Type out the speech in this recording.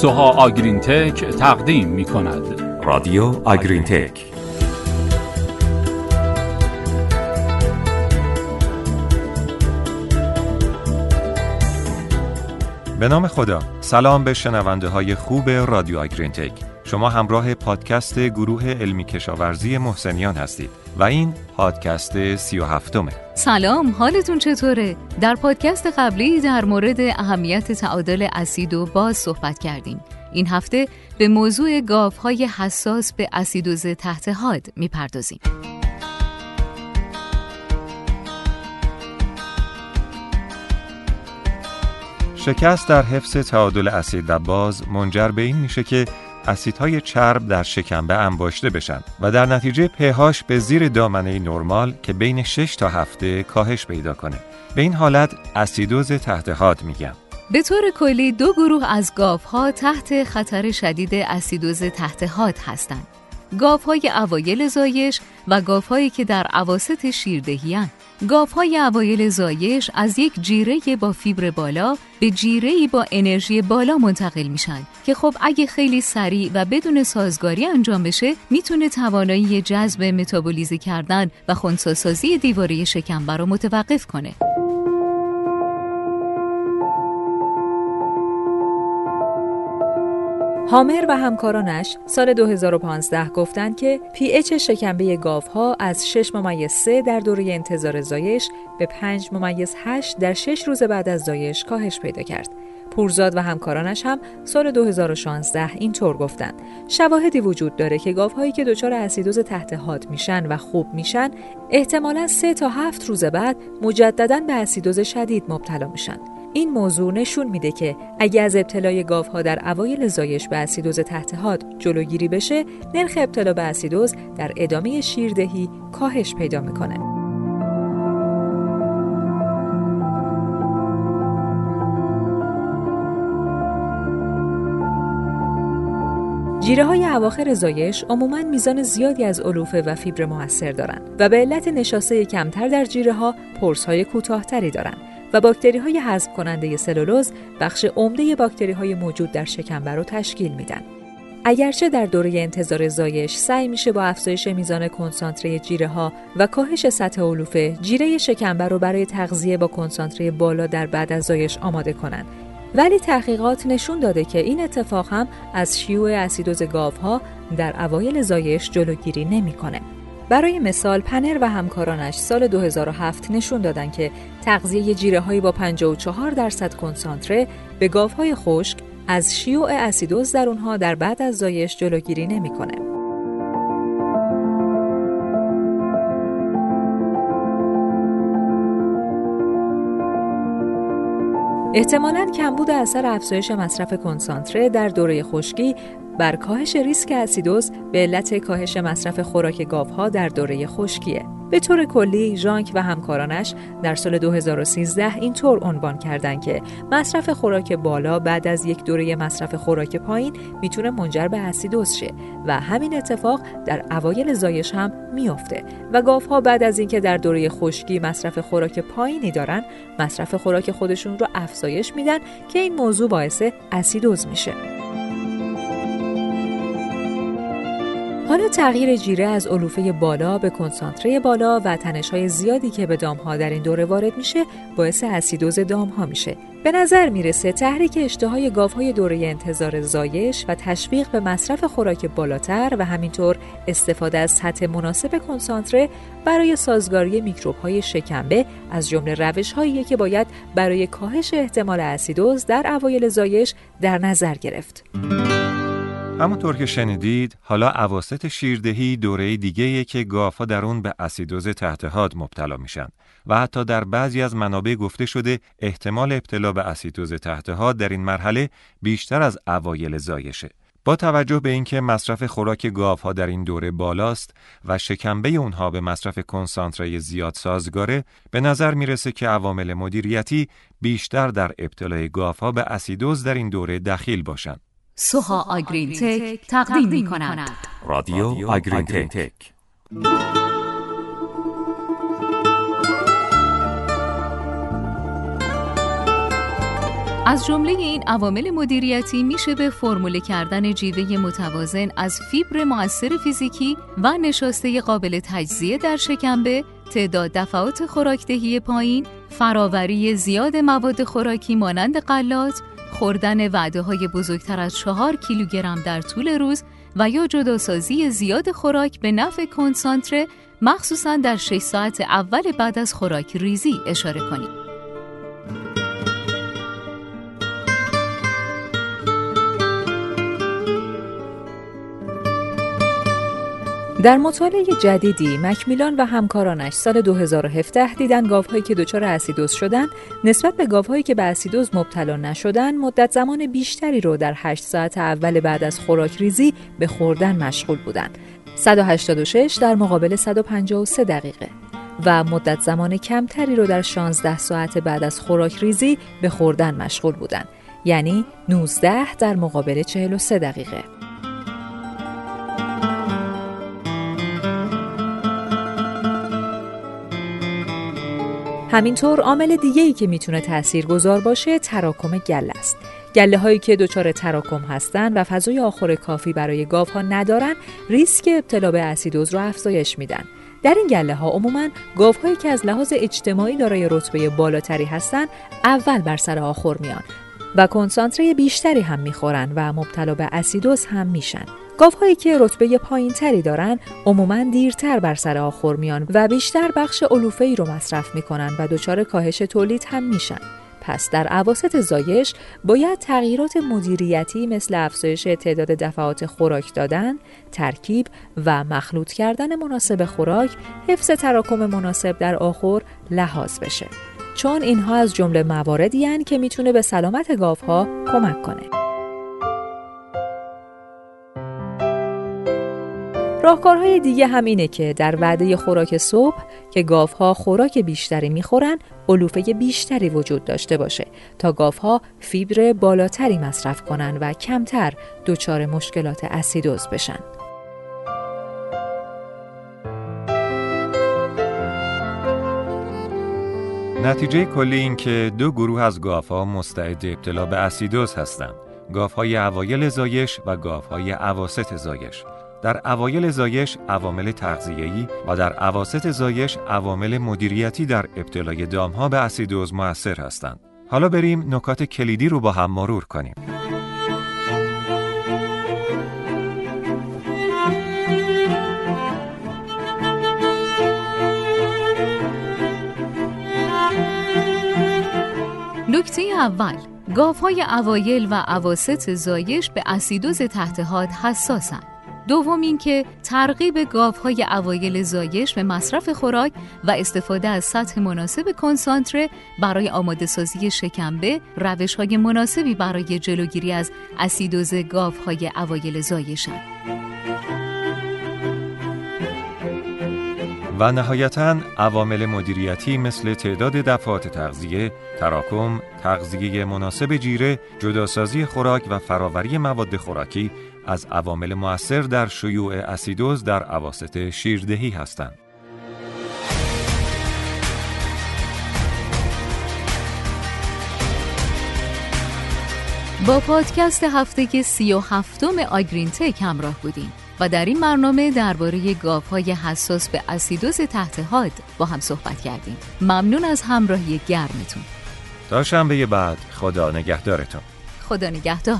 سوها آگرین تک تقدیم می کند رادیو آگرین تک به نام خدا. سلام به شنونده های خوب رادیو آگرین تک شما همراه پادکست گروه علمی کشاورزی محسنیان هستید و این پادکست سی و هفتمه. سلام حالتون چطوره؟ در پادکست قبلی در مورد اهمیت تعادل اسید و باز صحبت کردیم. این هفته به موضوع های حساس به اسیدوز تحت حاد می‌پردازیم. شکست در حفظ تعادل اسید و باز منجر به این میشه که اسیدهای چرب در شکمبه انباشته بشن و در نتیجه پهاش به زیر دامنه نرمال که بین 6 تا هفته کاهش پیدا کنه. به این حالت اسیدوز تحت میگم. به طور کلی دو گروه از ها تحت خطر شدید اسیدوز تحت حاد هستند. های اوایل زایش و هایی که در عواست شیردهی گاف های اوایل زایش از یک جیره با فیبر بالا به جیره با انرژی بالا منتقل میشن که خب اگه خیلی سریع و بدون سازگاری انجام بشه می‌تونه توانایی جذب متابولیزی کردن و خونساسازی دیواره شکم رو متوقف کنه. هامر و همکارانش سال 2015 گفتند که پی اچ شکمبه گاوها از 6 ممیز 3 در دوره انتظار زایش به 5 ممیز 8 در 6 روز بعد از زایش کاهش پیدا کرد. پورزاد و همکارانش هم سال 2016 اینطور گفتند. شواهدی وجود داره که گاوهایی که دچار اسیدوز تحت حاد میشن و خوب میشن احتمالا 3 تا 7 روز بعد مجددا به اسیدوز شدید مبتلا میشن. این موضوع نشون میده که اگر از ابتلای گاوها در اوایل زایش به اسیدوز تحت حاد جلوگیری بشه نرخ ابتلا به اسیدوز در ادامه شیردهی کاهش پیدا می‌کنه. جیره های اواخر زایش عموما میزان زیادی از علوفه و فیبر موثر دارند و به علت نشاسته کمتر در جیره ها پرس های کوتاهتری دارند. و باکتری های حذف کننده سلولوز بخش عمده باکتری های موجود در شکمبر رو تشکیل میدن. اگرچه در دوره انتظار زایش سعی میشه با افزایش میزان کنسانتره جیره ها و کاهش سطح علوفه جیره شکمبر رو برای تغذیه با کنسانتره بالا در بعد از زایش آماده کنند ولی تحقیقات نشون داده که این اتفاق هم از شیوع اسیدوز گاوها در اوایل زایش جلوگیری نمی‌کنه. برای مثال پنر و همکارانش سال 2007 نشون دادن که تغذیه جیره هایی با 54 درصد کنسانتره به گاف های خشک از شیوع اسیدوز در اونها در بعد از زایش جلوگیری نمی‌کنه. احتمالاً کمبود اثر افزایش مصرف کنسانتره در دوره خشکی بر کاهش ریسک اسیدوز به علت کاهش مصرف خوراک گاوها در دوره خشکیه. به طور کلی ژانک و همکارانش در سال 2013 اینطور عنوان کردند که مصرف خوراک بالا بعد از یک دوره مصرف خوراک پایین می‌تونه منجر به اسیدوز شه و همین اتفاق در اوایل زایش هم میافته و گاوها بعد از اینکه در دوره خشکی مصرف خوراک پایینی دارن مصرف خوراک خودشون رو افزایش میدن که این موضوع باعث اسیدوز میشه حالا تغییر جیره از علوفه بالا به کنسانتره بالا و تنش‌های زیادی که به دامها در این دوره وارد میشه باعث اسیدوز دامها میشه. به نظر می‌رسه تحریک اشتهای گاوهای دوره انتظار زایش و تشویق به مصرف خوراک بالاتر و همینطور استفاده از سطح مناسب کنسانتره برای سازگاری میکروب‌های شکمبه از جمله روش‌هایی که باید برای کاهش احتمال اسیدوز در اوایل زایش در نظر گرفت. همونطور که شنیدید حالا عواست شیردهی دوره دیگه که گافا در اون به اسیدوز تحت حاد مبتلا میشن و حتی در بعضی از منابع گفته شده احتمال ابتلا به اسیدوز تحت حاد در این مرحله بیشتر از اوایل زایشه. با توجه به اینکه مصرف خوراک گاوها در این دوره بالاست و شکمبه اونها به مصرف کنسانتره زیاد سازگاره به نظر می‌رسه که عوامل مدیریتی بیشتر در ابتلای گاوها به اسیدوز در این دوره دخیل باشند. سوها آگرین تک تقدیم می کند رادیو آگرین تک از جمله این عوامل مدیریتی میشه به فرموله کردن جیوه متوازن از فیبر مؤثر فیزیکی و نشاسته قابل تجزیه در شکمبه، تعداد دفعات خوراکدهی پایین، فراوری زیاد مواد خوراکی مانند غلات، خوردن وعده های بزرگتر از چهار کیلوگرم در طول روز و یا جداسازی زیاد خوراک به نفع کنسانتره مخصوصا در 6 ساعت اول بعد از خوراک ریزی اشاره کنید. در مطالعه جدیدی مکمیلان و همکارانش سال 2017 دیدن گاوهایی که دچار اسیدوز شدن نسبت به گاوهایی که به اسیدوز مبتلا نشدن مدت زمان بیشتری رو در 8 ساعت اول بعد از خوراک ریزی به خوردن مشغول بودند. 186 در مقابل 153 دقیقه و مدت زمان کمتری رو در 16 ساعت بعد از خوراک ریزی به خوردن مشغول بودند. یعنی 19 در مقابل 43 دقیقه. همینطور عامل دیگه ای که می‌تونه تأثیر گذار باشه تراکم گله است. گله هایی که دچار تراکم هستند و فضای آخر کافی برای گاو ها ندارن ریسک ابتلا به اسیدوز رو افزایش میدن. در این گله ها عموما گاو هایی که از لحاظ اجتماعی دارای رتبه بالاتری هستند اول بر سر آخر میان و کنسانتره بیشتری هم می‌خورن و مبتلا به اسیدوز هم میشن. گاوهایی که رتبه پایین تری دارن عموما دیرتر بر سر آخر میان و بیشتر بخش علوفه ای رو مصرف می‌کنن و دچار کاهش تولید هم میشن. پس در عواست زایش باید تغییرات مدیریتی مثل افزایش تعداد دفعات خوراک دادن، ترکیب و مخلوط کردن مناسب خوراک، حفظ تراکم مناسب در آخر لحاظ بشه. چون اینها از جمله مواردی که می‌تونه به سلامت گاوها کمک کنه. راهکارهای دیگه هم اینه که در وعده خوراک صبح که گاوها خوراک بیشتری می‌خورن علوفه بیشتری وجود داشته باشه تا گاوها فیبر بالاتری مصرف کنن و کمتر دچار مشکلات اسیدوز بشن. نتیجه کلی این که دو گروه از گاوها مستعد ابتلا به اسیدوز هستند. گاوهای اوایل زایش و گاوهای اواسط زایش. در اوایل زایش عوامل تغذیه‌ای و در عواست زایش عوامل مدیریتی در ابتلای دامها به اسیدوز موثر هستند. حالا بریم نکات کلیدی رو با هم مرور کنیم. نکته اول گاوهای اوایل و عواست زایش به اسیدوز تحت حاد حساسند. دوم اینکه ترغیب گاوهای اوایل زایش به مصرف خوراک و استفاده از سطح مناسب کنسانتره برای آماده سازی شکمبه روش های مناسبی برای جلوگیری از اسیدوز گاوهای اوایل زایشند. و نهایتا عوامل مدیریتی مثل تعداد دفعات تغذیه، تراکم، تغذیه مناسب جیره، جداسازی خوراک و فراوری مواد خوراکی از عوامل مؤثر در شیوع اسیدوز در عواست شیردهی هستند. با پادکست هفته سی و هفتم آگرین تک همراه بودیم و در این برنامه درباره های حساس به اسیدوز تحت حاد با هم صحبت کردیم. ممنون از همراهی گرمتون. تا شنبه بعد خدا نگهدارتون. خدا نگهدار.